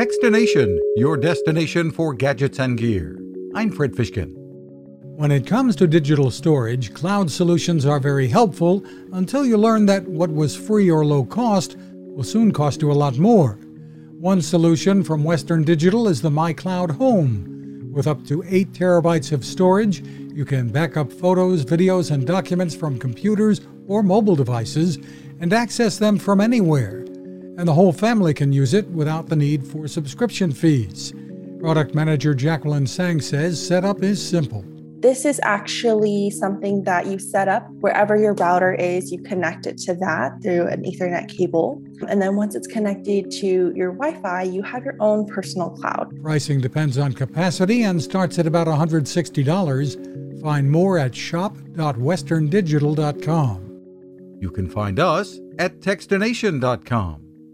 Techstination, your destination for gadgets and gear. I'm Fred Fishkin. When it comes to digital storage, cloud solutions are very helpful until you learn that what was free or low cost will soon cost you a lot more. One solution from Western Digital is the MyCloud Home. With up to 8 terabytes of storage, you can back up photos, videos, and documents from computers or mobile devices and access them from anywhere. And the whole family can use it without the need for subscription fees. Product manager Jacqueline Sang says setup is simple. This is actually something that you set up wherever your router is, you connect it to that through an Ethernet cable. And then once it's connected to your Wi Fi, you have your own personal cloud. Pricing depends on capacity and starts at about $160. Find more at shop.westerndigital.com. You can find us at techstination.com.